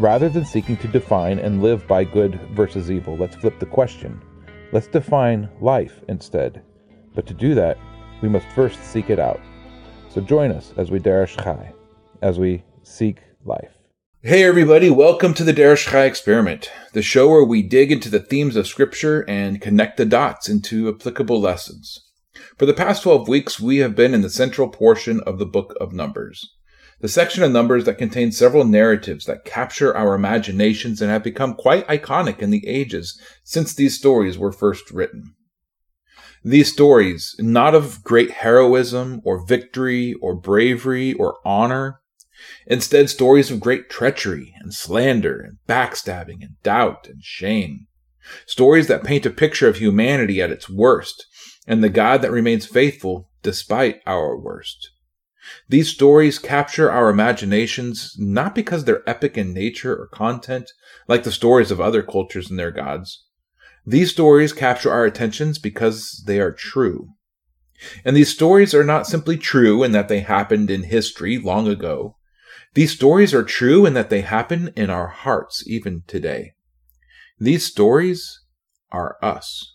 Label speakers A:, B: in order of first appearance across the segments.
A: Rather than seeking to define and live by good versus evil, let's flip the question. Let's define life instead. But to do that, we must first seek it out. So join us as we Derish Chai, as we seek life.
B: Hey everybody, welcome to the Derish Chai Experiment, the show where we dig into the themes of Scripture and connect the dots into applicable lessons. For the past 12 weeks, we have been in the central portion of the book of Numbers the section of Numbers that contains several narratives that capture our imaginations and have become quite iconic in the ages since these stories were first written. These stories, not of great heroism or victory or bravery or honor, instead stories of great treachery and slander and backstabbing and doubt and shame. Stories that paint a picture of humanity at its worst and the God that remains faithful despite our worst. These stories capture our imaginations not because they're epic in nature or content, like the stories of other cultures and their gods. These stories capture our attentions because they are true. And these stories are not simply true in that they happened in history long ago. These stories are true in that they happen in our hearts even today. These stories are us.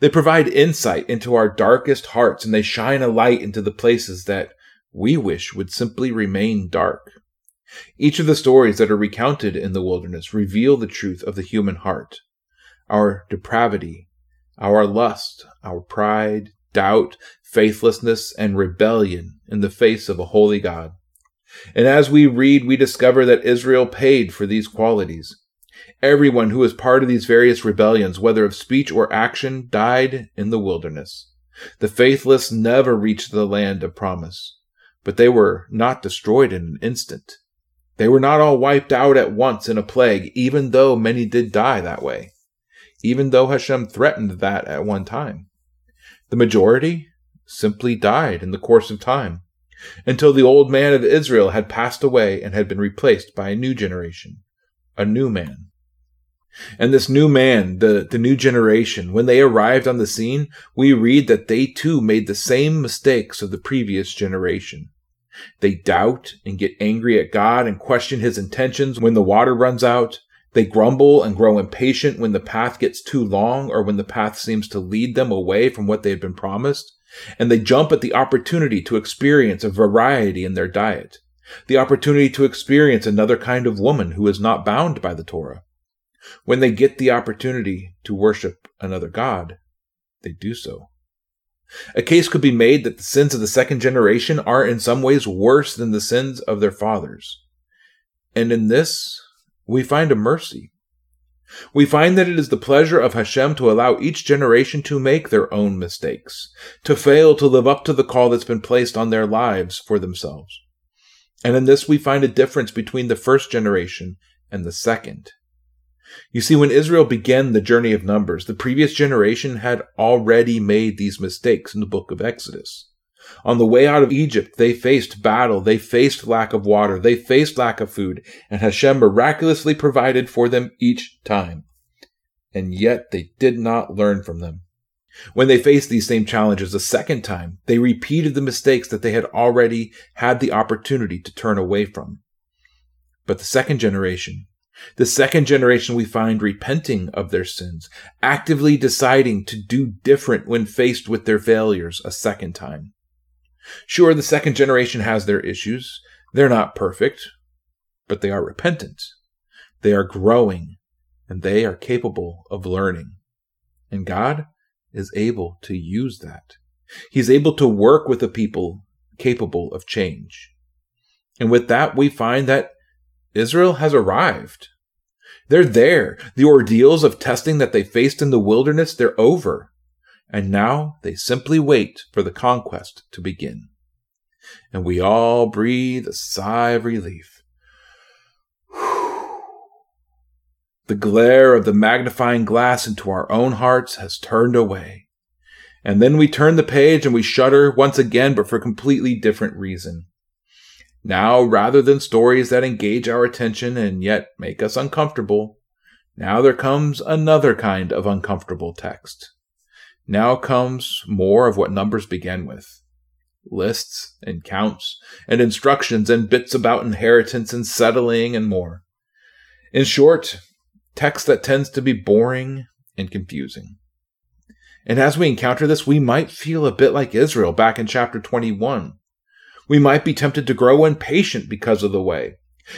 B: They provide insight into our darkest hearts and they shine a light into the places that we wish would simply remain dark. Each of the stories that are recounted in the wilderness reveal the truth of the human heart, our depravity, our lust, our pride, doubt, faithlessness, and rebellion in the face of a holy God. And as we read, we discover that Israel paid for these qualities. Everyone who was part of these various rebellions, whether of speech or action, died in the wilderness. The faithless never reached the land of promise but they were not destroyed in an instant. They were not all wiped out at once in a plague, even though many did die that way, even though Hashem threatened that at one time. The majority simply died in the course of time, until the old man of Israel had passed away and had been replaced by a new generation, a new man. And this new man, the, the new generation, when they arrived on the scene, we read that they too made the same mistakes of the previous generation. They doubt and get angry at God and question his intentions when the water runs out. They grumble and grow impatient when the path gets too long or when the path seems to lead them away from what they had been promised. And they jump at the opportunity to experience a variety in their diet, the opportunity to experience another kind of woman who is not bound by the Torah. When they get the opportunity to worship another God, they do so. A case could be made that the sins of the second generation are in some ways worse than the sins of their fathers. And in this, we find a mercy. We find that it is the pleasure of Hashem to allow each generation to make their own mistakes, to fail to live up to the call that's been placed on their lives for themselves. And in this, we find a difference between the first generation and the second. You see, when Israel began the journey of Numbers, the previous generation had already made these mistakes in the book of Exodus. On the way out of Egypt, they faced battle, they faced lack of water, they faced lack of food, and Hashem miraculously provided for them each time. And yet they did not learn from them. When they faced these same challenges a second time, they repeated the mistakes that they had already had the opportunity to turn away from. But the second generation the second generation we find repenting of their sins, actively deciding to do different when faced with their failures a second time. Sure, the second generation has their issues. They're not perfect, but they are repentant. They are growing, and they are capable of learning. And God is able to use that. He's able to work with a people capable of change. And with that, we find that Israel has arrived. They're there. The ordeals of testing that they faced in the wilderness, they're over. And now they simply wait for the conquest to begin. And we all breathe a sigh of relief. The glare of the magnifying glass into our own hearts has turned away. And then we turn the page and we shudder once again, but for a completely different reason. Now, rather than stories that engage our attention and yet make us uncomfortable, now there comes another kind of uncomfortable text. Now comes more of what numbers begin with lists and counts and instructions and bits about inheritance and settling and more. In short, text that tends to be boring and confusing. And as we encounter this, we might feel a bit like Israel back in chapter 21. We might be tempted to grow impatient because of the way.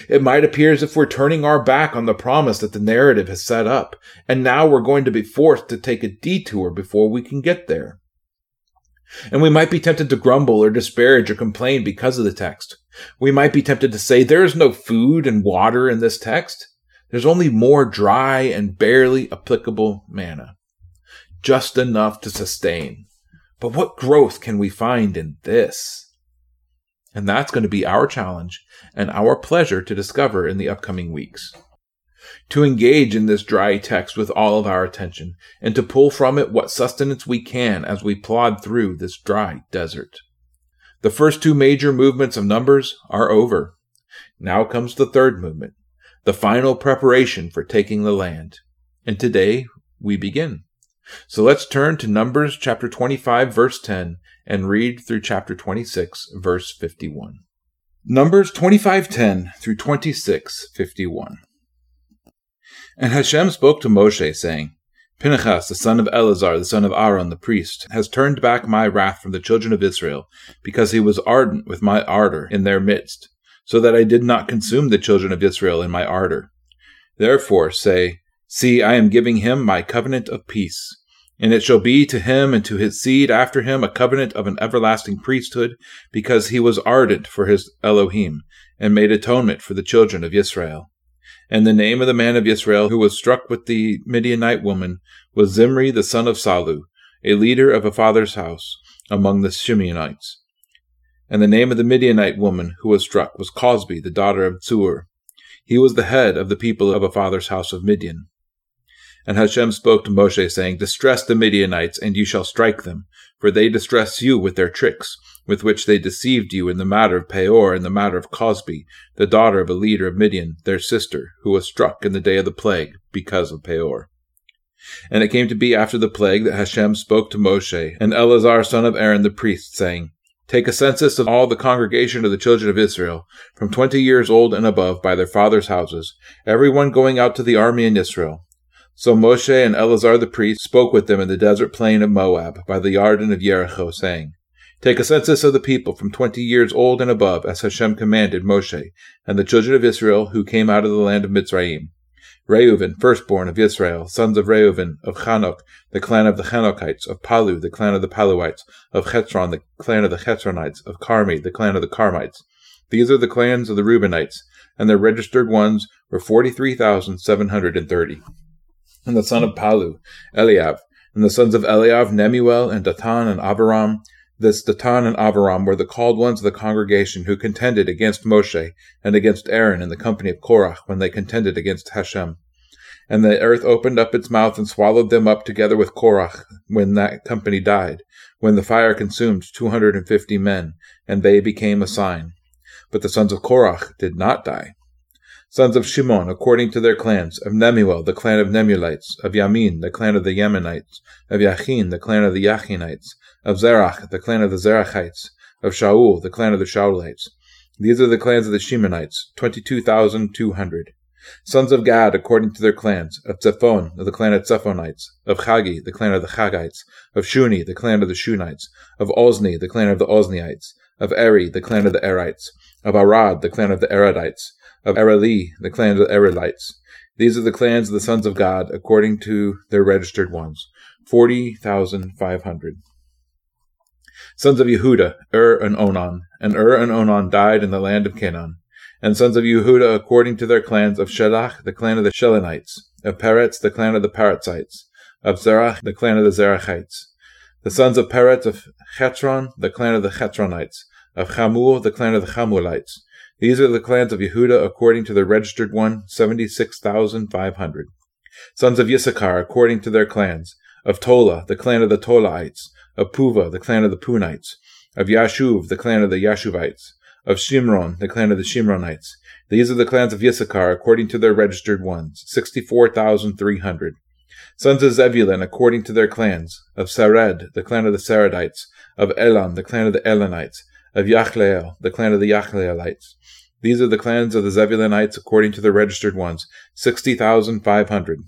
B: It might appear as if we're turning our back on the promise that the narrative has set up, and now we're going to be forced to take a detour before we can get there. And we might be tempted to grumble or disparage or complain because of the text. We might be tempted to say, there is no food and water in this text. There's only more dry and barely applicable manna. Just enough to sustain. But what growth can we find in this? And that's going to be our challenge and our pleasure to discover in the upcoming weeks. To engage in this dry text with all of our attention and to pull from it what sustenance we can as we plod through this dry desert. The first two major movements of Numbers are over. Now comes the third movement, the final preparation for taking the land. And today we begin. So let's turn to Numbers chapter 25 verse 10 and read through chapter 26 verse 51. Numbers 25:10 through 26:51. And Hashem spoke to Moshe saying, Pinchas, the son of Eleazar, the son of Aaron, the priest, has turned back my wrath from the children of Israel, because he was ardent with my ardor in their midst, so that I did not consume the children of Israel in my ardor. Therefore say, See, I am giving him my covenant of peace. And it shall be to him and to his seed after him a covenant of an everlasting priesthood, because he was ardent for his Elohim, and made atonement for the children of Israel. And the name of the man of Israel who was struck with the Midianite woman was Zimri the son of Salu, a leader of a father's house among the Shimeonites. And the name of the Midianite woman who was struck was Cosbi, the daughter of Zur. He was the head of the people of a father's house of Midian. And Hashem spoke to Moshe, saying, Distress the Midianites, and you shall strike them, for they distress you with their tricks, with which they deceived you in the matter of Peor and the matter of Cosbi, the daughter of a leader of Midian, their sister, who was struck in the day of the plague, because of Peor. And it came to be after the plague that Hashem spoke to Moshe and Eleazar son of Aaron the priest, saying, Take a census of all the congregation of the children of Israel, from twenty years old and above, by their fathers' houses, every one going out to the army in Israel so Moshe and Eleazar the priest spoke with them in the desert plain of Moab, by the Yarden of Jericho, saying, Take a census of the people from twenty years old and above, as Hashem commanded Moshe, and the children of Israel who came out of the land of Mitzrayim. Reuven, firstborn of Israel, sons of Reuven, of Chanok, the clan of the Chanokites, of Palu, the clan of the Paluites, of Chetron, the clan of the Chetronites, of Carmi, the clan of the Carmites. These are the clans of the Reubenites, and their registered ones were forty-three thousand seven hundred and thirty and the son of Palu, Eliab, and the sons of Eliab, Nemuel, and Datan, and Abiram. This Datan and Abiram were the called ones of the congregation who contended against Moshe and against Aaron in the company of Korah when they contended against Hashem. And the earth opened up its mouth and swallowed them up together with Korah when that company died, when the fire consumed two hundred and fifty men, and they became a sign. But the sons of Korah did not die. Sons of Shimon, according to their clans, of Nemuel, the clan of Nemuelites, of Yamin, the clan of the Yaminites, of Yachin, the clan of the Yachinites, of Zerach, the clan of the Zerachites, of Shaul, the clan of the Shaulites. These are the clans of the Shimonites, twenty-two thousand two hundred. Sons of Gad, according to their clans, of Zephon, of the clan of Zephonites, of Chagi, the clan of the Chagites, of Shuni, the clan of the Shunites, of Ozni, the clan of the Ozniites, of Eri, the clan of the Erites, of Arad, the clan of the Aradites, of Areli, the clan of the Arelites. These are the clans of the sons of Gad, according to their registered ones, forty thousand five hundred. Sons of Yehuda, Ur and Onan, and Ur and Onan died in the land of Canaan. And sons of Yehuda, according to their clans, of Shelach, the clan of the Shelonites, of Peretz, the clan of the Peretzites, of Zerach, the clan of the Zerachites. The sons of Peretz of Chetron, the clan of the Chetronites, of Chamul, the clan of the Chamulites, these are the clans of Yehuda according to the registered one, 76,500. Sons of Issachar, according to their clans. Of Tola, the clan of the Tolaites. Of Puva, the clan of the Punites. Of Yashuv, the clan of the Yashuvites. Of Shimron, the clan of the Shimronites. These are the clans of Issachar, according to their registered ones, 64,300. Sons of Zebulun, according to their clans. Of Sared, the clan of the Saredites. Of Elam, the clan of the Elanites. Of Yachleel, the clan of the Yachleelites. These are the clans of the Zebulunites according to their registered ones, 60,500.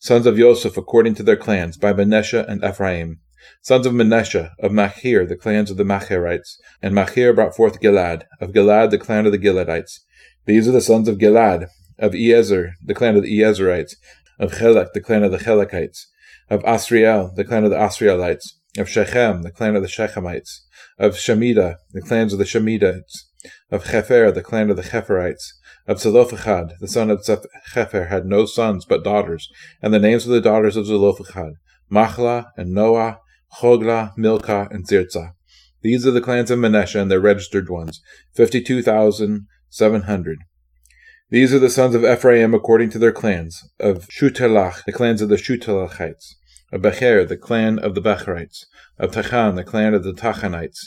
B: Sons of Joseph according to their clans, by Manasseh and Ephraim. Sons of Manasseh, of Machir, the clans of the Machirites. And Machir brought forth Gilad, of Gilad the clan of the Giladites. These are the sons of Gilad, of Ezer, the clan of the Ezerites. Of Chelek, the clan of the Chelekites. Of Asriel, the clan of the Asrielites. Of Shechem, the clan of the Shechemites. Of Shemida, the clans of the Shemidites of Chefer, the clan of the Cheferites, of Zelophehad, the son of Chefer, had no sons but daughters, and the names of the daughters of Zelophehad, Machla and Noah, Chogla, Milcah, and Zirzah. These are the clans of Manasseh and their registered ones, fifty-two thousand seven hundred. These are the sons of Ephraim according to their clans, of Shutelach, the clans of the Shutelachites, of Becher, the clan of the Becherites, of Tachan, the clan of the Tachanites.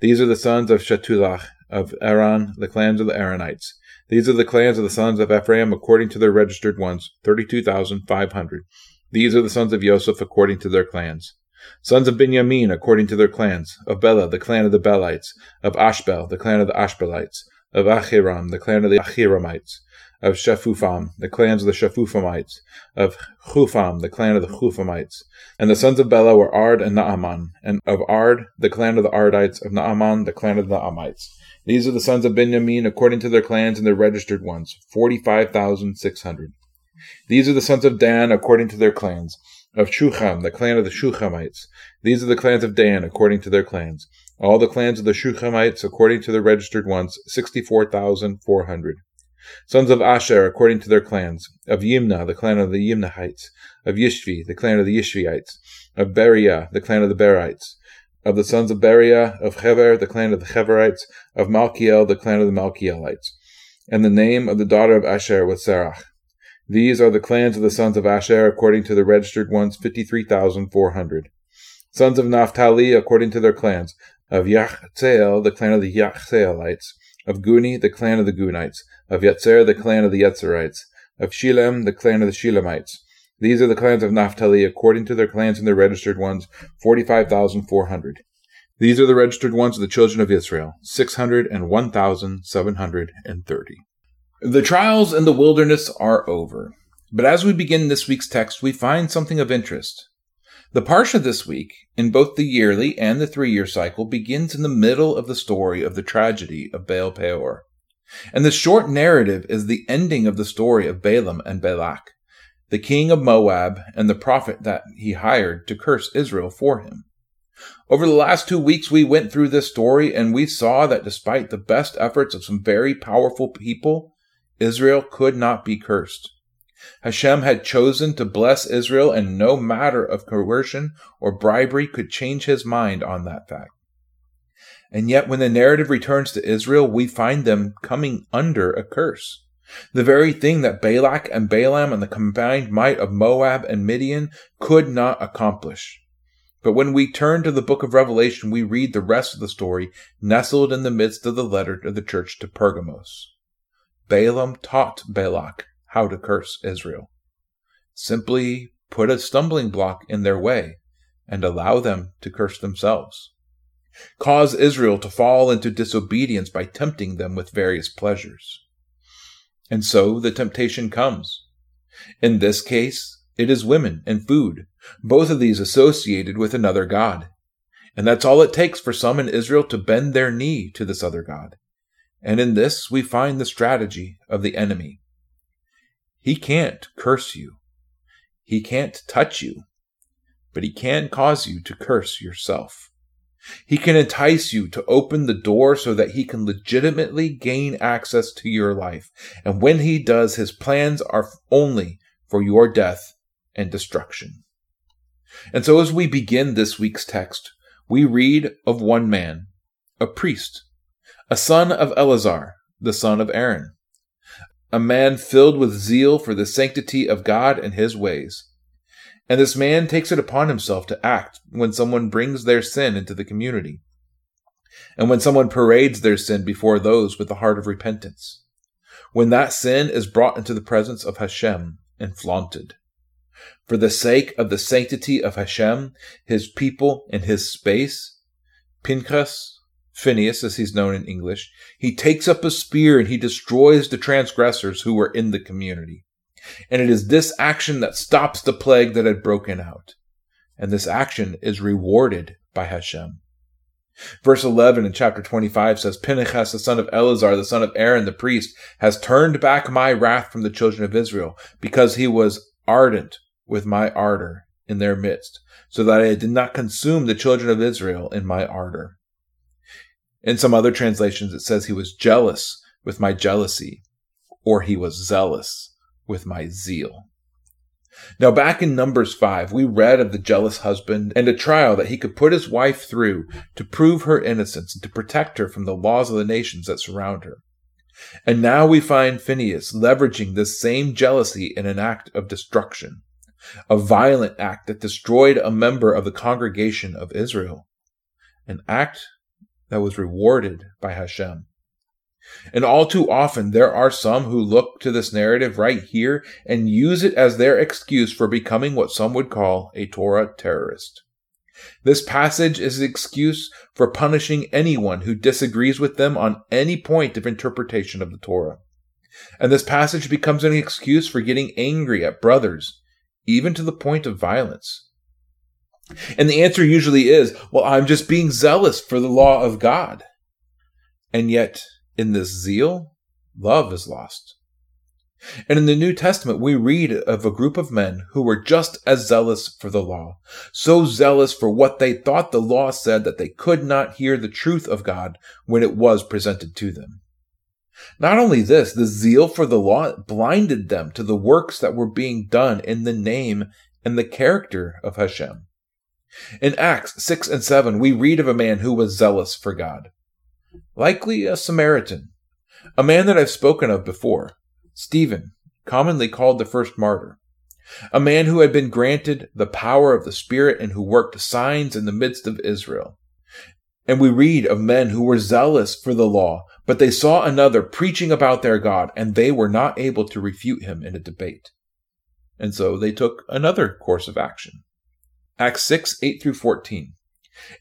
B: These are the sons of Shutelach, of Aaron, the clans of the Aaronites. These are the clans of the sons of Ephraim according to their registered ones, 32,500. These are the sons of Joseph according to their clans. Sons of Benjamin according to their clans, of Bela, the clan of the Belites, of Ashbel, the clan of the Ashbelites, of Achiram, the clan of the Achiramites, of Shephupham, the clans of the Shephuphamites, of Chupham, the clan of the Chuphamites. And the sons of Bela were Ard and Naaman, and of Ard, the clan of the Ardites, of Naaman, the clan of the Naamites. These are the sons of Benjamin according to their clans and their registered ones, 45,600. These are the sons of Dan according to their clans. Of Shucham, the clan of the Shuchamites. These are the clans of Dan according to their clans. All the clans of the Shuchamites according to their registered ones, 64,400. Sons of Asher according to their clans. Of Yimna, the clan of the Yimnahites. Of Yishvi, the clan of the Yishviites. Of Beriah, the clan of the Berites of the sons of Beriah, of Hever, the clan of the Heverites, of Malkiel, the clan of the Malkielites. And the name of the daughter of Asher was Serach. These are the clans of the sons of Asher, according to the registered ones, 53,400. Sons of Naphtali, according to their clans, of Yachzeel, the clan of the Yachzeelites, of Guni, the clan of the Gunites, of Yetzer, the clan of the Yetzerites, of Shilem, the clan of the Shilemites, these are the clans of Naphtali according to their clans and their registered ones, 45,400. These are the registered ones of the children of Israel, 601,730. The trials in the wilderness are over. But as we begin this week's text, we find something of interest. The Parsha this week, in both the yearly and the three year cycle, begins in the middle of the story of the tragedy of Baal Peor. And the short narrative is the ending of the story of Balaam and Balak the king of Moab, and the prophet that he hired to curse Israel for him. Over the last two weeks, we went through this story and we saw that despite the best efforts of some very powerful people, Israel could not be cursed. Hashem had chosen to bless Israel, and no matter of coercion or bribery could change his mind on that fact. And yet, when the narrative returns to Israel, we find them coming under a curse. The very thing that Balak and Balaam and the combined might of Moab and Midian could not accomplish. But when we turn to the book of Revelation, we read the rest of the story nestled in the midst of the letter of the church to Pergamos. Balaam taught Balak how to curse Israel. Simply put a stumbling block in their way and allow them to curse themselves. Cause Israel to fall into disobedience by tempting them with various pleasures. And so the temptation comes. In this case, it is women and food, both of these associated with another God. And that's all it takes for some in Israel to bend their knee to this other God. And in this we find the strategy of the enemy. He can't curse you. He can't touch you, but he can cause you to curse yourself. He can entice you to open the door so that he can legitimately gain access to your life. And when he does, his plans are only for your death and destruction. And so as we begin this week's text, we read of one man, a priest, a son of Eleazar, the son of Aaron. A man filled with zeal for the sanctity of God and his ways. And this man takes it upon himself to act when someone brings their sin into the community, and when someone parades their sin before those with the heart of repentance, when that sin is brought into the presence of Hashem and flaunted. For the sake of the sanctity of Hashem, his people, and his space, Pinchas, Phineas as he's known in English, he takes up a spear and he destroys the transgressors who were in the community. And it is this action that stops the plague that had broken out. And this action is rewarded by Hashem. Verse 11 in chapter 25 says, Pinchas, the son of Eleazar, the son of Aaron, the priest, has turned back my wrath from the children of Israel, because he was ardent with my ardor in their midst, so that I did not consume the children of Israel in my ardor. In some other translations, it says he was jealous with my jealousy, or he was zealous with my zeal. Now, back in Numbers 5, we read of the jealous husband and a trial that he could put his wife through to prove her innocence and to protect her from the laws of the nations that surround her. And now we find Phineas leveraging this same jealousy in an act of destruction a violent act that destroyed a member of the congregation of Israel, an act that was rewarded by Hashem. And all too often, there are some who look to this narrative right here and use it as their excuse for becoming what some would call a Torah terrorist. This passage is an excuse for punishing anyone who disagrees with them on any point of interpretation of the Torah. And this passage becomes an excuse for getting angry at brothers even to the point of violence? And the answer usually is, well, I'm just being zealous for the law of God. And yet, in this zeal, love is lost. And in the New Testament, we read of a group of men who were just as zealous for the law, so zealous for what they thought the law said that they could not hear the truth of God when it was presented to them. Not only this, the zeal for the law blinded them to the works that were being done in the name and the character of Hashem. In Acts 6 and 7, we read of a man who was zealous for God. Likely a Samaritan, a man that I've spoken of before, Stephen, commonly called the first martyr. A man who had been granted the power of the Spirit and who worked signs in the midst of Israel. And we read of men who were zealous for the law, but they saw another preaching about their God, and they were not able to refute him in a debate. And so they took another course of action. Acts 6, 8 through 14.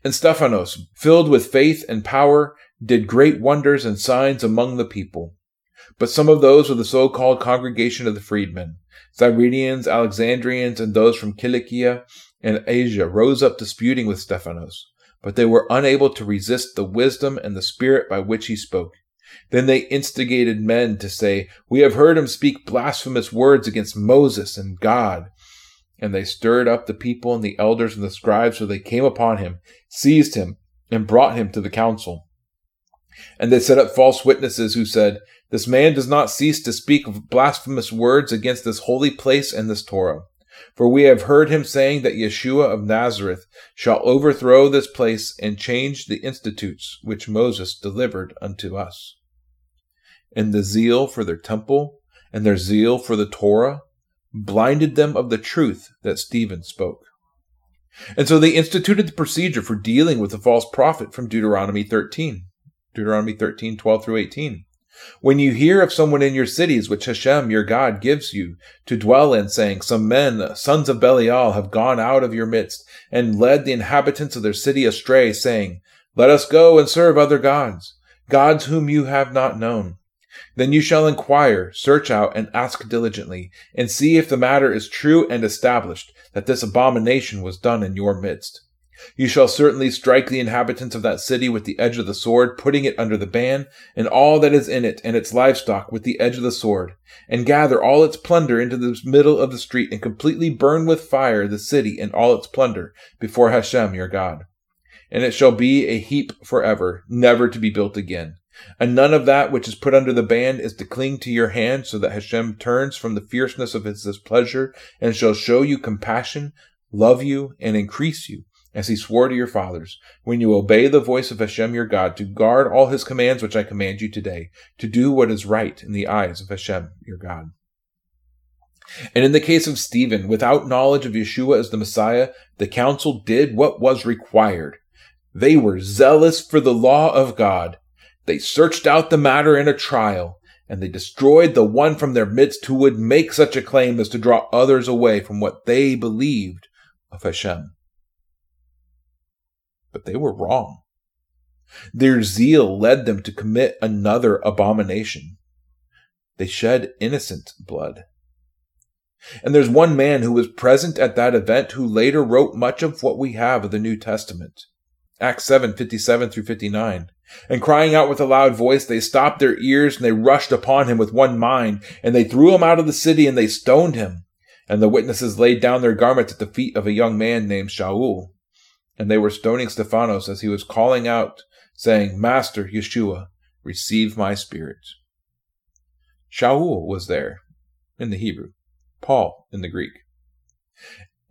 B: And Stephanos, filled with faith and power, did great wonders and signs among the people. But some of those of the so-called congregation of the freedmen, Cyrenians, Alexandrians, and those from Cilicia and Asia rose up disputing with Stephanos but they were unable to resist the wisdom and the spirit by which he spoke. Then they instigated men to say, We have heard him speak blasphemous words against Moses and God. And they stirred up the people and the elders and the scribes, so they came upon him, seized him, and brought him to the council. And they set up false witnesses who said, This man does not cease to speak blasphemous words against this holy place and this Torah. For we have heard him saying that Yeshua of Nazareth shall overthrow this place and change the institutes which Moses delivered unto us. And the zeal for their temple and their zeal for the Torah blinded them of the truth that Stephen spoke. And so they instituted the procedure for dealing with the false prophet from Deuteronomy 13. Deuteronomy 13, 12 through 18. When you hear of someone in your cities which Hashem your God gives you to dwell in, saying, Some men, sons of Belial, have gone out of your midst, and led the inhabitants of their city astray, saying, Let us go and serve other gods, gods whom you have not known. Then you shall inquire, search out, and ask diligently, and see if the matter is true and established, that this abomination was done in your midst. You shall certainly strike the inhabitants of that city with the edge of the sword, putting it under the ban, and all that is in it and its livestock with the edge of the sword, and gather all its plunder into the middle of the street, and completely burn with fire the city and all its plunder before Hashem your God. And it shall be a heap forever, never to be built again. And none of that which is put under the ban is to cling to your hand, so that Hashem turns from the fierceness of his displeasure, and shall show you compassion, love you, and increase you as he swore to your fathers, when you obey the voice of Hashem your God, to guard all his commands which I command you today, to do what is right in the eyes of Hashem your God. And in the case of Stephen, without knowledge of Yeshua as the Messiah, the council did what was required. They were zealous for the law of God. They searched out the matter in a trial, and they destroyed the one from their midst who would make such a claim as to draw others away from what they believed of Hashem. But they were wrong. Their zeal led them to commit another abomination. They shed innocent blood. And there's one man who was present at that event who later wrote much of what we have of the New Testament. Acts 7, 57 through 59. And crying out with a loud voice, they stopped their ears and they rushed upon him with one mind, and they threw him out of the city and they stoned him. And the witnesses laid down their garments at the feet of a young man named Shaul. And they were stoning Stephanos as he was calling out, saying, Master Yeshua, receive my spirit. Shaul was there in the Hebrew. Paul in the Greek.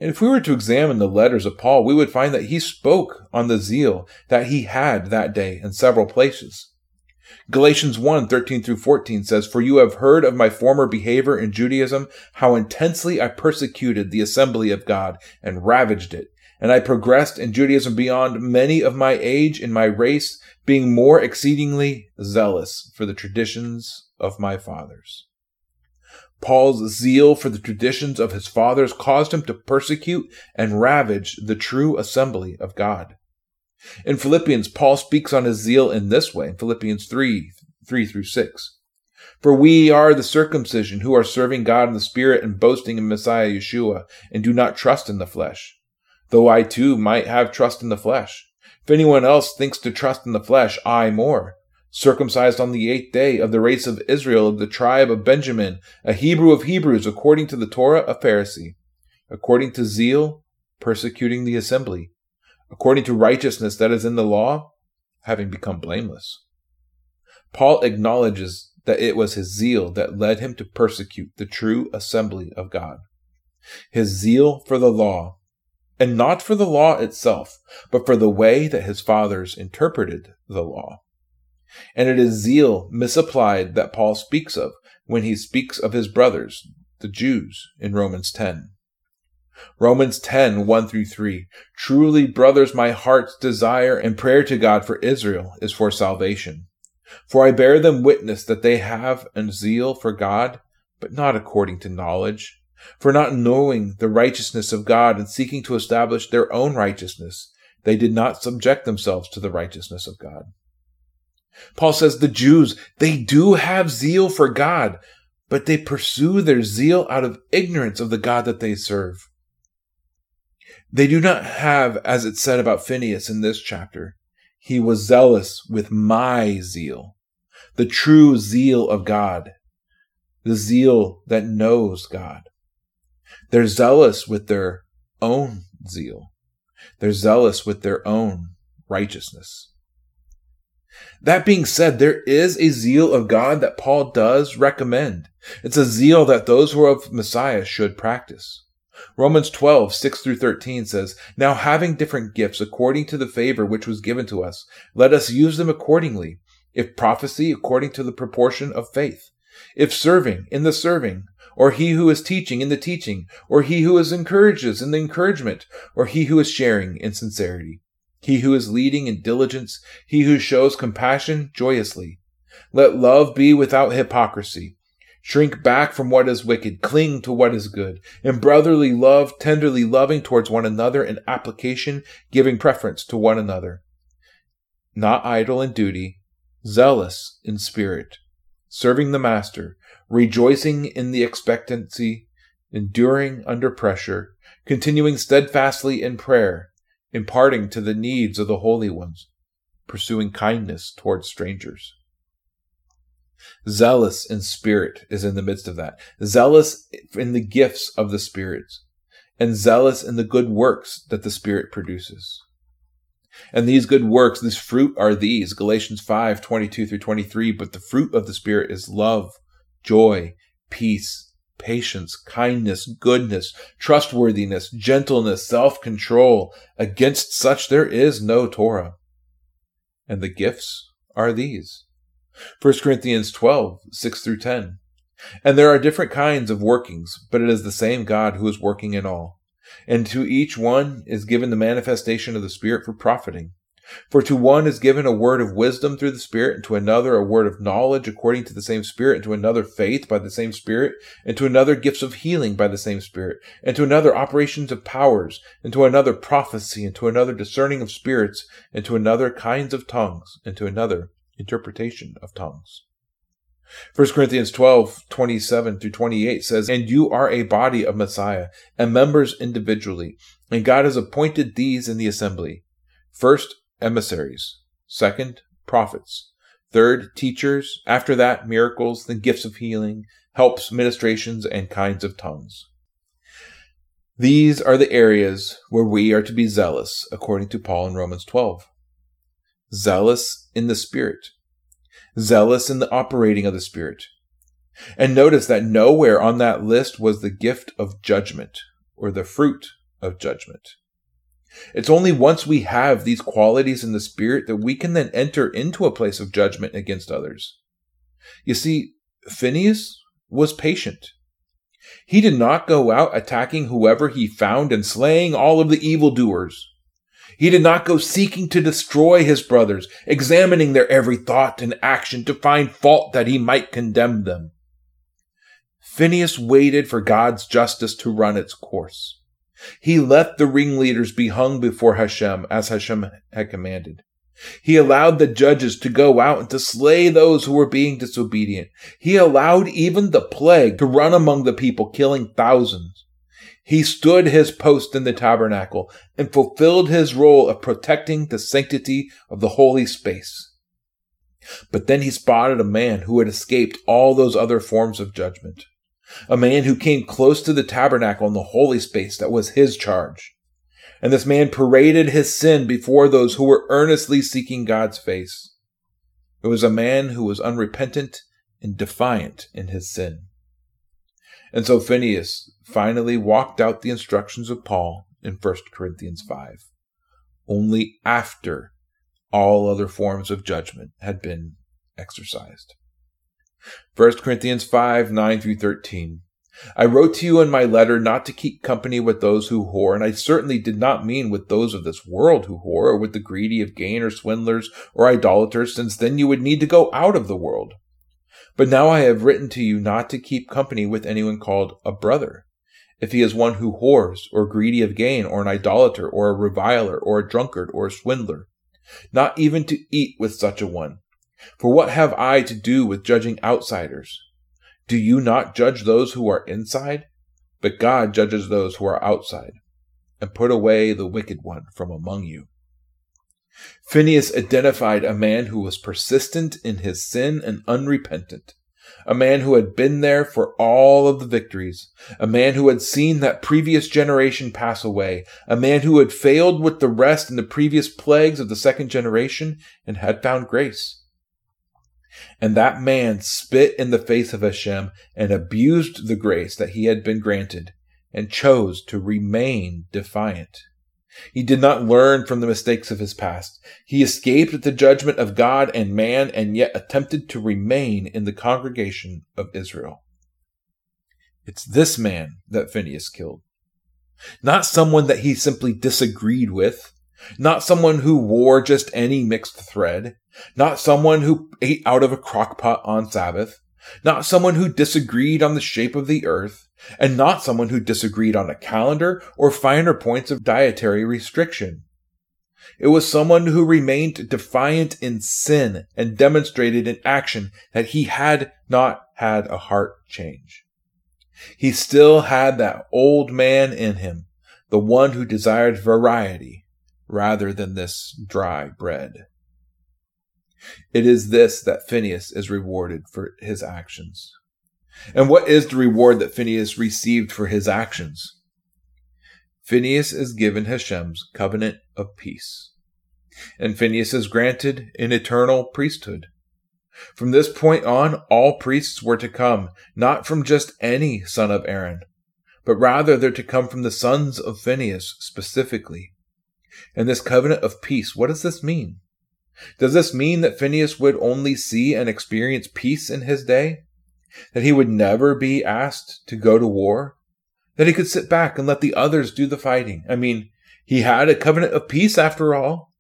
B: And if we were to examine the letters of Paul, we would find that he spoke on the zeal that he had that day in several places. Galatians 1 13 through 14 says, For you have heard of my former behavior in Judaism, how intensely I persecuted the assembly of God and ravaged it. And I progressed in Judaism beyond many of my age in my race, being more exceedingly zealous for the traditions of my fathers. Paul's zeal for the traditions of his fathers caused him to persecute and ravage the true assembly of God. In Philippians, Paul speaks on his zeal in this way, in Philippians 3, 3 through 6. For we are the circumcision who are serving God in the Spirit and boasting in Messiah Yeshua, and do not trust in the flesh. Though I too might have trust in the flesh. If anyone else thinks to trust in the flesh, I more circumcised on the eighth day, of the race of Israel, of the tribe of Benjamin, a Hebrew of Hebrews, according to the Torah, a Pharisee, according to zeal, persecuting the assembly, according to righteousness that is in the law, having become blameless. Paul acknowledges that it was his zeal that led him to persecute the true assembly of God. His zeal for the law, and not for the law itself, but for the way that his fathers interpreted the law. And it is zeal misapplied that Paul speaks of when he speaks of his brothers, the Jews, in Romans 10. Romans 10, 1 through 3. Truly, brothers, my heart's desire and prayer to God for Israel is for salvation. For I bear them witness that they have a zeal for God, but not according to knowledge. For not knowing the righteousness of God and seeking to establish their own righteousness, they did not subject themselves to the righteousness of God. Paul says the Jews, they do have zeal for God, but they pursue their zeal out of ignorance of the God that they serve. They do not have, as it said about Phineas in this chapter, he was zealous with my zeal, the true zeal of God, the zeal that knows God. They're zealous with their own zeal. They're zealous with their own righteousness. That being said, there is a zeal of God that Paul does recommend. It's a zeal that those who are of Messiah should practice. Romans 12, 6 through 13 says, Now having different gifts according to the favor which was given to us, let us use them accordingly. If prophecy, according to the proportion of faith. If serving, in the serving. Or he who is teaching, in the teaching. Or he who is encourages, in the encouragement. Or he who is sharing, in sincerity he who is leading in diligence, he who shows compassion joyously. Let love be without hypocrisy. Shrink back from what is wicked, cling to what is good. In brotherly love, tenderly loving towards one another, in application, giving preference to one another. Not idle in duty, zealous in spirit, serving the master, rejoicing in the expectancy, enduring under pressure, continuing steadfastly in prayer imparting to the needs of the holy ones, pursuing kindness towards strangers. Zealous in spirit is in the midst of that. Zealous in the gifts of the spirits, and zealous in the good works that the Spirit produces. And these good works, this fruit are these, Galatians 5, 22 through 23, but the fruit of the Spirit is love, joy, peace, patience, kindness, goodness, trustworthiness, gentleness, self-control. Against such there is no Torah. And the gifts are these. 1 Corinthians 12, 6 through 10. And there are different kinds of workings, but it is the same God who is working in all. And to each one is given the manifestation of the Spirit for profiting. For to one is given a word of wisdom through the Spirit, and to another a word of knowledge according to the same Spirit, and to another faith by the same Spirit, and to another gifts of healing by the same Spirit, and to another operations of powers, and to another prophecy, and to another discerning of spirits, and to another kinds of tongues, and to another interpretation of tongues. 1 Corinthians 12, 27 through 28 says, And you are a body of Messiah, and members individually, and God has appointed these in the assembly. First, emissaries. Second, prophets. Third, teachers. After that, miracles, then gifts of healing, helps, ministrations, and kinds of tongues. These are the areas where we are to be zealous, according to Paul in Romans 12. Zealous in the Spirit zealous in the operating of the Spirit. And notice that nowhere on that list was the gift of judgment or the fruit of judgment. It's only once we have these qualities in the Spirit that we can then enter into a place of judgment against others. You see, Phineas was patient. He did not go out attacking whoever he found and slaying all of the evildoers. He did not go seeking to destroy his brothers, examining their every thought and action to find fault that he might condemn them. Phineas waited for God's justice to run its course. He let the ringleaders be hung before Hashem as Hashem had commanded. He allowed the judges to go out and to slay those who were being disobedient. He allowed even the plague to run among the people, killing thousands. He stood his post in the tabernacle and fulfilled his role of protecting the sanctity of the holy space. But then he spotted a man who had escaped all those other forms of judgment. A man who came close to the tabernacle and the holy space that was his charge. And this man paraded his sin before those who were earnestly seeking God's face. It was a man who was unrepentant and defiant in his sin. And so Phineas finally walked out the instructions of Paul in 1 Corinthians 5, only after all other forms of judgment had been exercised. 1 Corinthians 5 9 through 13. I wrote to you in my letter not to keep company with those who whore, and I certainly did not mean with those of this world who whore, or with the greedy of gain, or swindlers, or idolaters, since then you would need to go out of the world. But now I have written to you not to keep company with anyone called a brother, if he is one who whores, or greedy of gain, or an idolater, or a reviler, or a drunkard, or a swindler, not even to eat with such a one. For what have I to do with judging outsiders? Do you not judge those who are inside? But God judges those who are outside, and put away the wicked one from among you. Phineas identified a man who was persistent in his sin and unrepentant, a man who had been there for all of the victories, a man who had seen that previous generation pass away, a man who had failed with the rest in the previous plagues of the second generation and had found grace. And that man spit in the face of Hashem and abused the grace that he had been granted and chose to remain defiant. He did not learn from the mistakes of his past. He escaped the judgment of God and man and yet attempted to remain in the congregation of Israel. It's this man that Phineas killed. Not someone that he simply disagreed with. Not someone who wore just any mixed thread. Not someone who ate out of a crock pot on Sabbath. Not someone who disagreed on the shape of the earth and not someone who disagreed on a calendar or finer points of dietary restriction. It was someone who remained defiant in sin and demonstrated in action that he had not had a heart change. He still had that old man in him, the one who desired variety rather than this dry bread. It is this that Phineas is rewarded for his actions. And what is the reward that Phineas received for his actions? Phineas is given Hashem's covenant of peace. And Phineas is granted an eternal priesthood. From this point on, all priests were to come, not from just any son of Aaron, but rather they're to come from the sons of Phineas specifically. And this covenant of peace, what does this mean? Does this mean that Phineas would only see and experience peace in his day? That he would never be asked to go to war? That he could sit back and let the others do the fighting? I mean, he had a covenant of peace after all.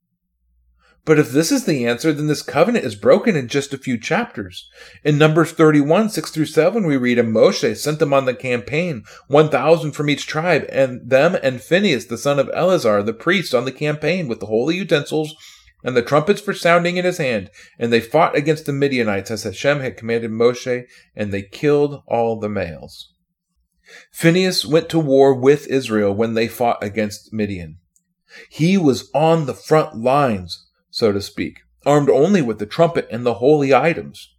B: But if this is the answer, then this covenant is broken in just a few chapters. In Numbers 31, 6 through 7, we read, And Moshe sent them on the campaign, 1,000 from each tribe, and them and Phinehas, the son of Eleazar, the priest, on the campaign, with the holy utensils and the trumpets for sounding in his hand. And they fought against the Midianites, as Hashem had commanded Moshe, and they killed all the males. Phinehas went to war with Israel when they fought against Midian. He was on the front lines so to speak, armed only with the trumpet and the holy items.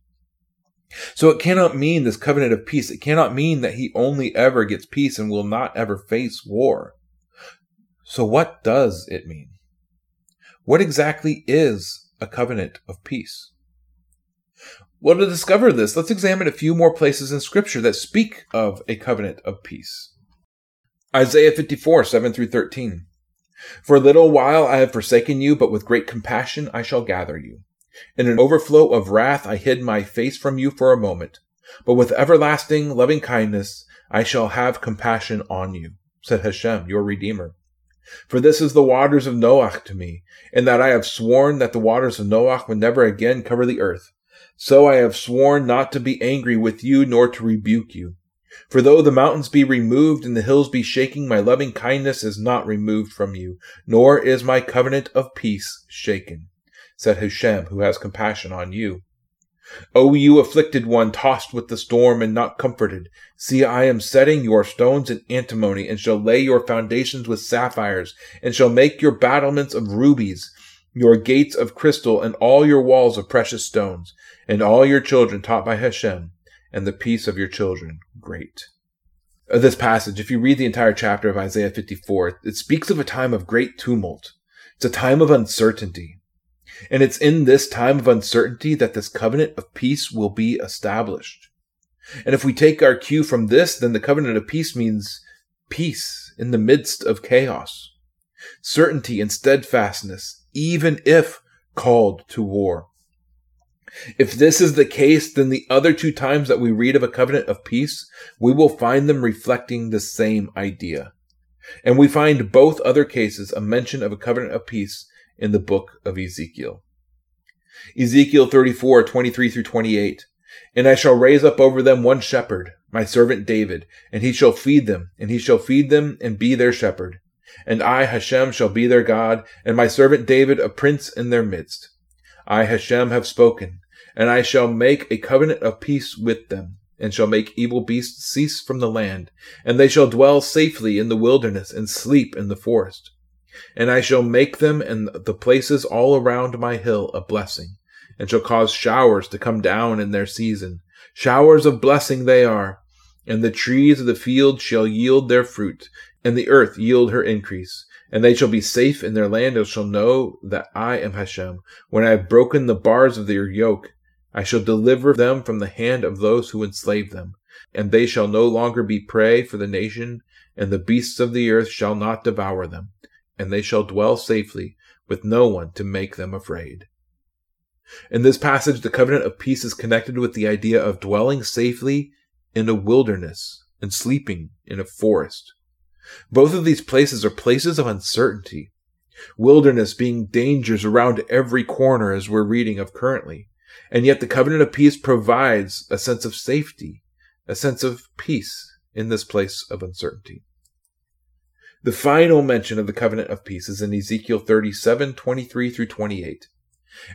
B: So it cannot mean this covenant of peace. It cannot mean that he only ever gets peace and will not ever face war. So what does it mean? What exactly is a covenant of peace? Well, to discover this, let's examine a few more places in Scripture that speak of a covenant of peace. Isaiah 54, 7 through 13. For a little while I have forsaken you, but with great compassion I shall gather you. In an overflow of wrath I hid my face from you for a moment, but with everlasting loving kindness I shall have compassion on you, said Hashem, your Redeemer. For this is the waters of Noach to me, in that I have sworn that the waters of Noach would never again cover the earth. So I have sworn not to be angry with you nor to rebuke you. For though the mountains be removed and the hills be shaking, my loving kindness is not removed from you, nor is my covenant of peace shaken, said Hashem, who has compassion on you. O you afflicted one, tossed with the storm and not comforted, see, I am setting your stones in antimony, and shall lay your foundations with sapphires, and shall make your battlements of rubies, your gates of crystal, and all your walls of precious stones, and all your children taught by Hashem and the peace of your children great. Uh, this passage, if you read the entire chapter of Isaiah 54, it speaks of a time of great tumult. It's a time of uncertainty. And it's in this time of uncertainty that this covenant of peace will be established. And if we take our cue from this, then the covenant of peace means peace in the midst of chaos, certainty and steadfastness, even if called to war. If this is the case, then the other two times that we read of a covenant of peace, we will find them reflecting the same idea. And we find both other cases a mention of a covenant of peace in the book of Ezekiel. Ezekiel 34, 23 through 28. And I shall raise up over them one shepherd, my servant David, and he shall feed them, and he shall feed them and be their shepherd. And I, Hashem, shall be their God, and my servant David a prince in their midst. I, Hashem, have spoken and I shall make a covenant of peace with them, and shall make evil beasts cease from the land, and they shall dwell safely in the wilderness and sleep in the forest. And I shall make them and the places all around my hill a blessing, and shall cause showers to come down in their season. Showers of blessing they are, and the trees of the field shall yield their fruit, and the earth yield her increase and they shall be safe in their land and shall know that I am Hashem, when I have broken the bars of their yoke, I shall deliver them from the hand of those who enslave them, and they shall no longer be prey for the nation, and the beasts of the earth shall not devour them, and they shall dwell safely, with no one to make them afraid. In this passage, the covenant of peace is connected with the idea of dwelling safely in a wilderness and sleeping in a forest. Both of these places are places of uncertainty. Wilderness being dangers around every corner, as we're reading of currently. And yet the covenant of peace provides a sense of safety, a sense of peace in this place of uncertainty. The final mention of the covenant of peace is in Ezekiel 37, 23 through 28.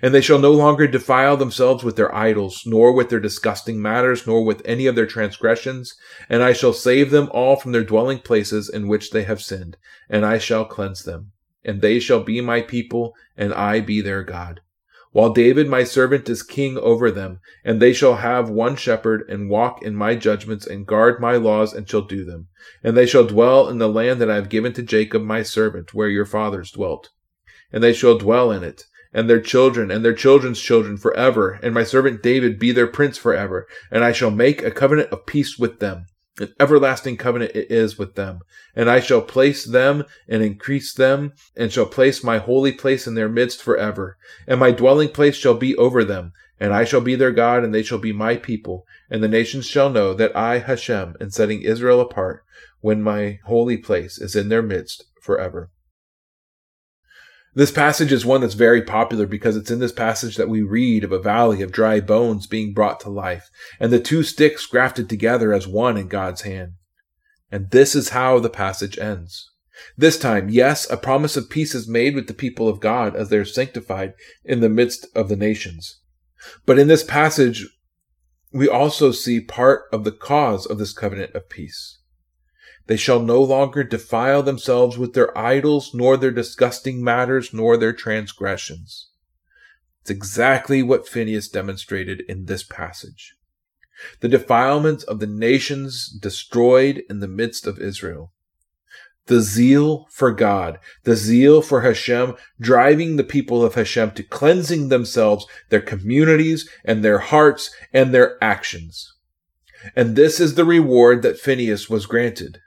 B: And they shall no longer defile themselves with their idols, nor with their disgusting matters, nor with any of their transgressions. And I shall save them all from their dwelling places in which they have sinned, and I shall cleanse them. And they shall be my people, and I be their God while David my servant is king over them, and they shall have one shepherd, and walk in my judgments, and guard my laws, and shall do them. And they shall dwell in the land that I have given to Jacob my servant, where your fathers dwelt. And they shall dwell in it, and their children and their children's children forever, and my servant David be their prince forever. And I shall make a covenant of peace with them. An everlasting covenant it is with them. And I shall place them and increase them, and shall place my holy place in their midst forever. And my dwelling place shall be over them. And I shall be their God, and they shall be my people. And the nations shall know that I, Hashem, am setting Israel apart, when my holy place is in their midst forever. This passage is one that's very popular because it's in this passage that we read of a valley of dry bones being brought to life, and the two sticks grafted together as one in God's hand. And this is how the passage ends. This time, yes, a promise of peace is made with the people of God as they are sanctified in the midst of the nations. But in this passage, we also see part of the cause of this covenant of peace. They shall no longer defile themselves with their idols, nor their disgusting matters, nor their transgressions. It's exactly what Phineas demonstrated in this passage. The defilements of the nations destroyed in the midst of Israel. The zeal for God, the zeal for Hashem, driving the people of Hashem to cleansing themselves, their communities, and their hearts, and their actions. And this is the reward that Phineas was granted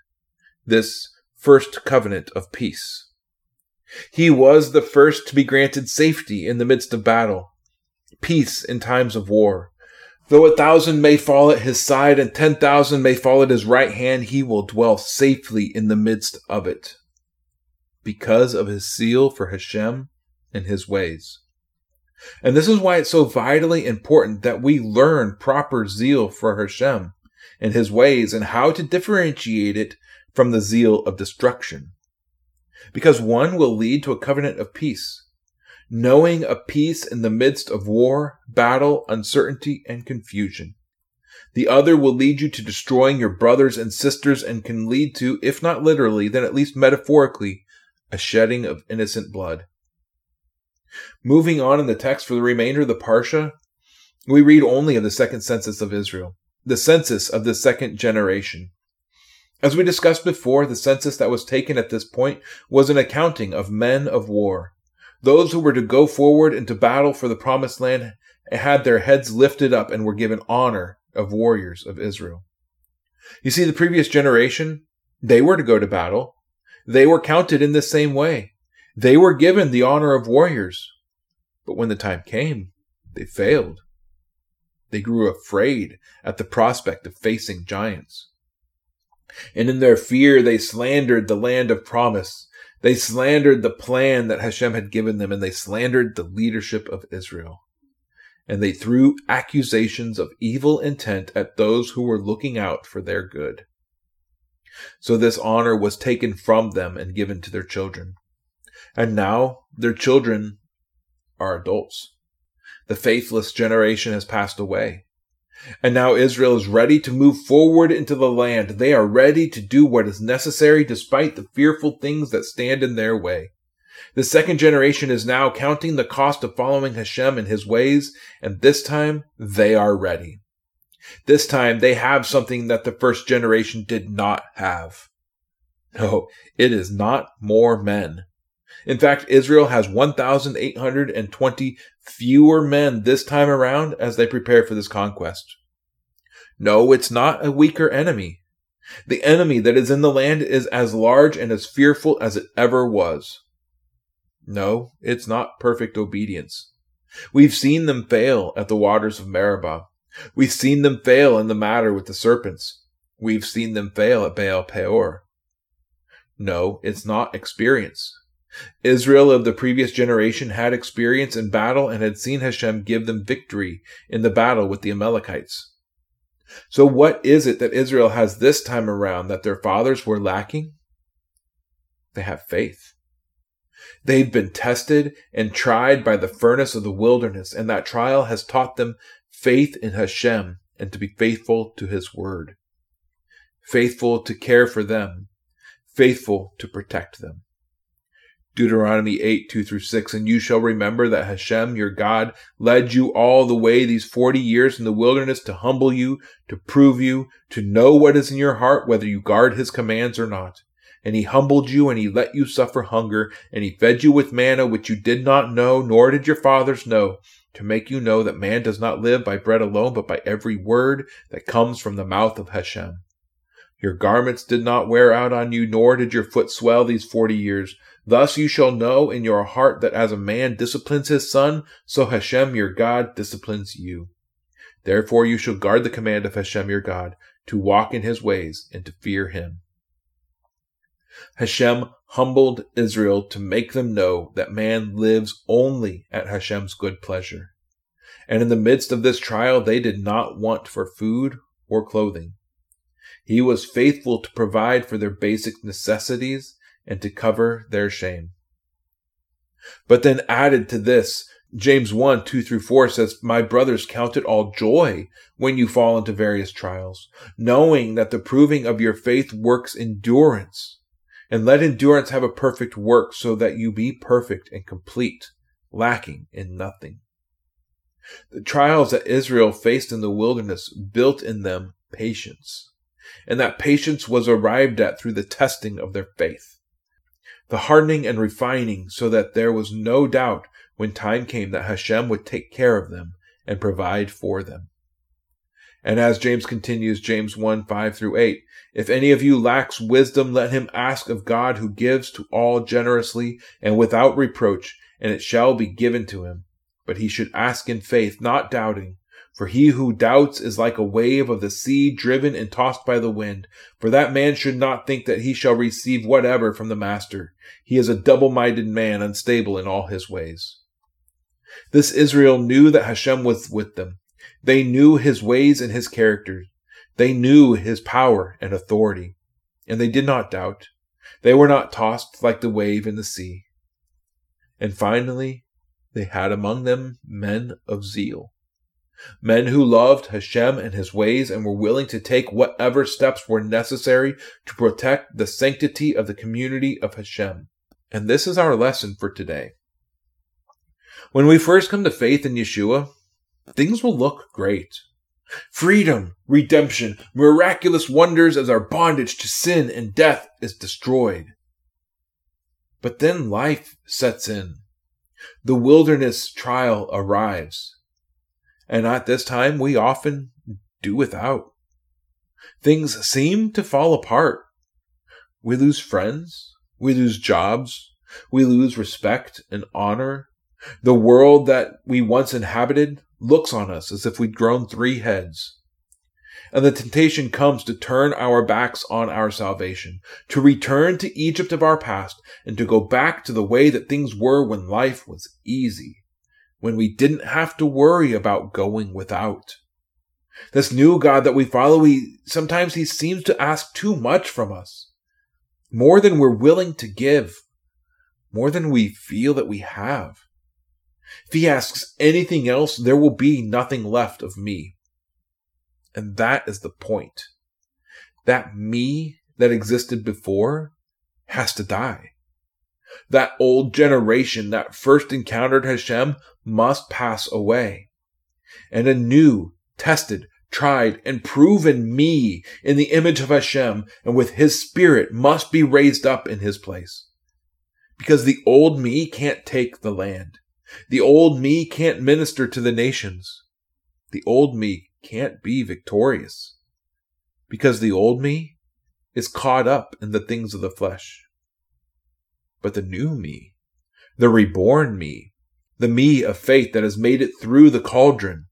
B: this first covenant of peace. He was the first to be granted safety in the midst of battle, peace in times of war. Though a thousand may fall at his side and ten thousand may fall at his right hand, he will dwell safely in the midst of it, because of his zeal for Hashem and his ways. And this is why it's so vitally important that we learn proper zeal for Hashem and his ways and how to differentiate it from the zeal of destruction. Because one will lead to a covenant of peace, knowing a peace in the midst of war, battle, uncertainty, and confusion. The other will lead you to destroying your brothers and sisters and can lead to, if not literally, then at least metaphorically, a shedding of innocent blood. Moving on in the text for the remainder of the Parsha, we read only of the second census of Israel, the census of the second generation. As we discussed before, the census that was taken at this point was an accounting of men of war. Those who were to go forward into battle for the promised land had their heads lifted up and were given honor of warriors of Israel. You see, the previous generation, they were to go to battle. They were counted in the same way. They were given the honor of warriors. But when the time came, they failed. They grew afraid at the prospect of facing giants. And in their fear, they slandered the land of promise. They slandered the plan that Hashem had given them, and they slandered the leadership of Israel. And they threw accusations of evil intent at those who were looking out for their good. So this honor was taken from them and given to their children. And now their children are adults. The faithless generation has passed away. And now Israel is ready to move forward into the land. They are ready to do what is necessary despite the fearful things that stand in their way. The second generation is now counting the cost of following Hashem and his ways, and this time they are ready. This time they have something that the first generation did not have. No, it is not more men. In fact, Israel has 1,820 fewer men this time around as they prepare for this conquest. No, it's not a weaker enemy. The enemy that is in the land is as large and as fearful as it ever was. No, it's not perfect obedience. We've seen them fail at the waters of Meribah. We've seen them fail in the matter with the serpents. We've seen them fail at Baal Peor. No, it's not experience. Israel of the previous generation had experience in battle and had seen Hashem give them victory in the battle with the Amalekites. So, what is it that Israel has this time around that their fathers were lacking? They have faith. They've been tested and tried by the furnace of the wilderness, and that trial has taught them faith in Hashem and to be faithful to His word, faithful to care for them, faithful to protect them. Deuteronomy 8, 2 through 6. And you shall remember that Hashem, your God, led you all the way these 40 years in the wilderness to humble you, to prove you, to know what is in your heart, whether you guard his commands or not. And he humbled you, and he let you suffer hunger, and he fed you with manna which you did not know, nor did your fathers know, to make you know that man does not live by bread alone, but by every word that comes from the mouth of Hashem. Your garments did not wear out on you, nor did your foot swell these forty years. Thus you shall know in your heart that as a man disciplines his son, so Hashem your God disciplines you. Therefore you shall guard the command of Hashem your God, to walk in his ways and to fear him. Hashem humbled Israel to make them know that man lives only at Hashem's good pleasure. And in the midst of this trial, they did not want for food or clothing. He was faithful to provide for their basic necessities and to cover their shame. But then added to this, James 1, 2 through 4 says, My brothers, count it all joy when you fall into various trials, knowing that the proving of your faith works endurance. And let endurance have a perfect work so that you be perfect and complete, lacking in nothing. The trials that Israel faced in the wilderness built in them patience and that patience was arrived at through the testing of their faith. The hardening and refining so that there was no doubt when time came that Hashem would take care of them and provide for them. And as James continues, James 1 5 through 8, if any of you lacks wisdom, let him ask of God who gives to all generously and without reproach, and it shall be given to him. But he should ask in faith, not doubting. For he who doubts is like a wave of the sea driven and tossed by the wind. For that man should not think that he shall receive whatever from the master. He is a double minded man, unstable in all his ways. This Israel knew that Hashem was with them. They knew his ways and his character. They knew his power and authority. And they did not doubt. They were not tossed like the wave in the sea. And finally, they had among them men of zeal men who loved Hashem and his ways and were willing to take whatever steps were necessary to protect the sanctity of the community of Hashem. And this is our lesson for today. When we first come to faith in Yeshua, things will look great. Freedom, redemption, miraculous wonders as our bondage to sin and death is destroyed. But then life sets in. The wilderness trial arrives and at this time we often do without. Things seem to fall apart. We lose friends, we lose jobs, we lose respect and honor. The world that we once inhabited looks on us as if we'd grown three heads. And the temptation comes to turn our backs on our salvation, to return to Egypt of our past, and to go back to the way that things were when life was easy when we didn't have to worry about going without. This new God that we follow, he, sometimes he seems to ask too much from us. More than we're willing to give. More than we feel that we have. If he asks anything else, there will be nothing left of me. And that is the point. That me that existed before has to die. That old generation that first encountered Hashem must pass away. And a new, tested, tried, and proven me in the image of Hashem and with his spirit must be raised up in his place. Because the old me can't take the land. The old me can't minister to the nations. The old me can't be victorious. Because the old me is caught up in the things of the flesh. But the new me, the reborn me, the me of faith that has made it through the cauldron,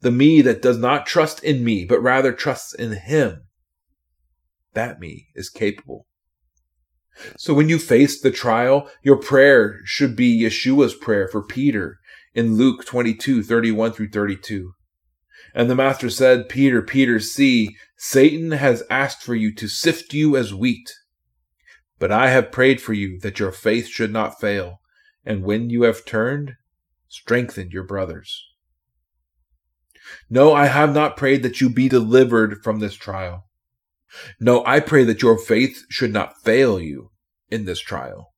B: the me that does not trust in me, but rather trusts in him. That me is capable. So when you face the trial, your prayer should be Yeshua's prayer for Peter in Luke 22, 31 through 32. And the master said, Peter, Peter, see, Satan has asked for you to sift you as wheat. But I have prayed for you that your faith should not fail. And when you have turned, strengthen your brothers. No, I have not prayed that you be delivered from this trial. No, I pray that your faith should not fail you in this trial.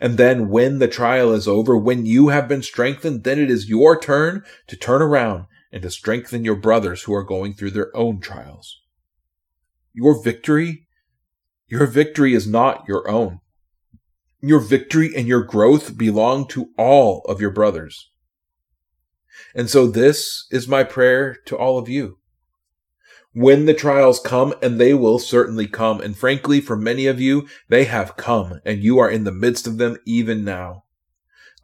B: And then when the trial is over, when you have been strengthened, then it is your turn to turn around and to strengthen your brothers who are going through their own trials. Your victory Your victory is not your own. Your victory and your growth belong to all of your brothers. And so this is my prayer to all of you. When the trials come, and they will certainly come, and frankly, for many of you, they have come, and you are in the midst of them even now.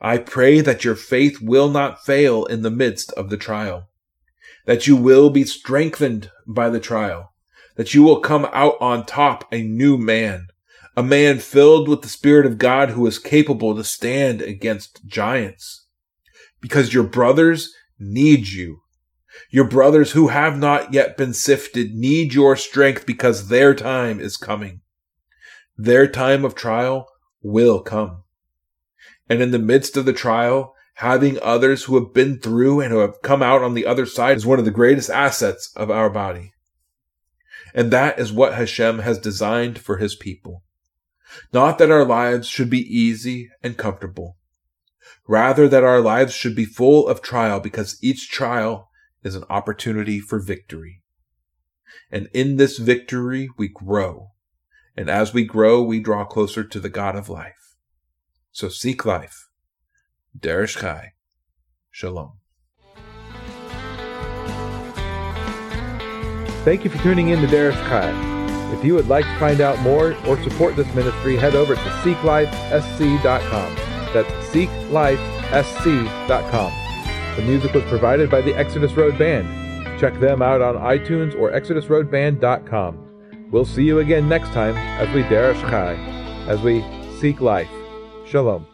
B: I pray that your faith will not fail in the midst of the trial, that you will be strengthened by the trial, that you will come out on top a new man, a man filled with the Spirit of God who is capable to stand against giants. Because your brothers need you. Your brothers who have not yet been sifted need your strength because their time is coming. Their time of trial will come. And in the midst of the trial, having others who have been through and who have come out on the other side is one of the greatest assets of our body. And that is what Hashem has designed for his people. Not that our lives should be easy and comfortable. Rather that our lives should be full of trial because each trial is an opportunity for victory. And in this victory we grow. And as we grow, we draw closer to the God of life. So seek life. Derish Chai. Shalom.
A: Thank you for tuning in to Derish Chai. If you would like to find out more or support this ministry, head over to seeklifesc.com. That's seeklifesc.com. The music was provided by the Exodus Road Band. Check them out on iTunes or exodusroadband.com. We'll see you again next time as we derish chai, as we seek life. Shalom.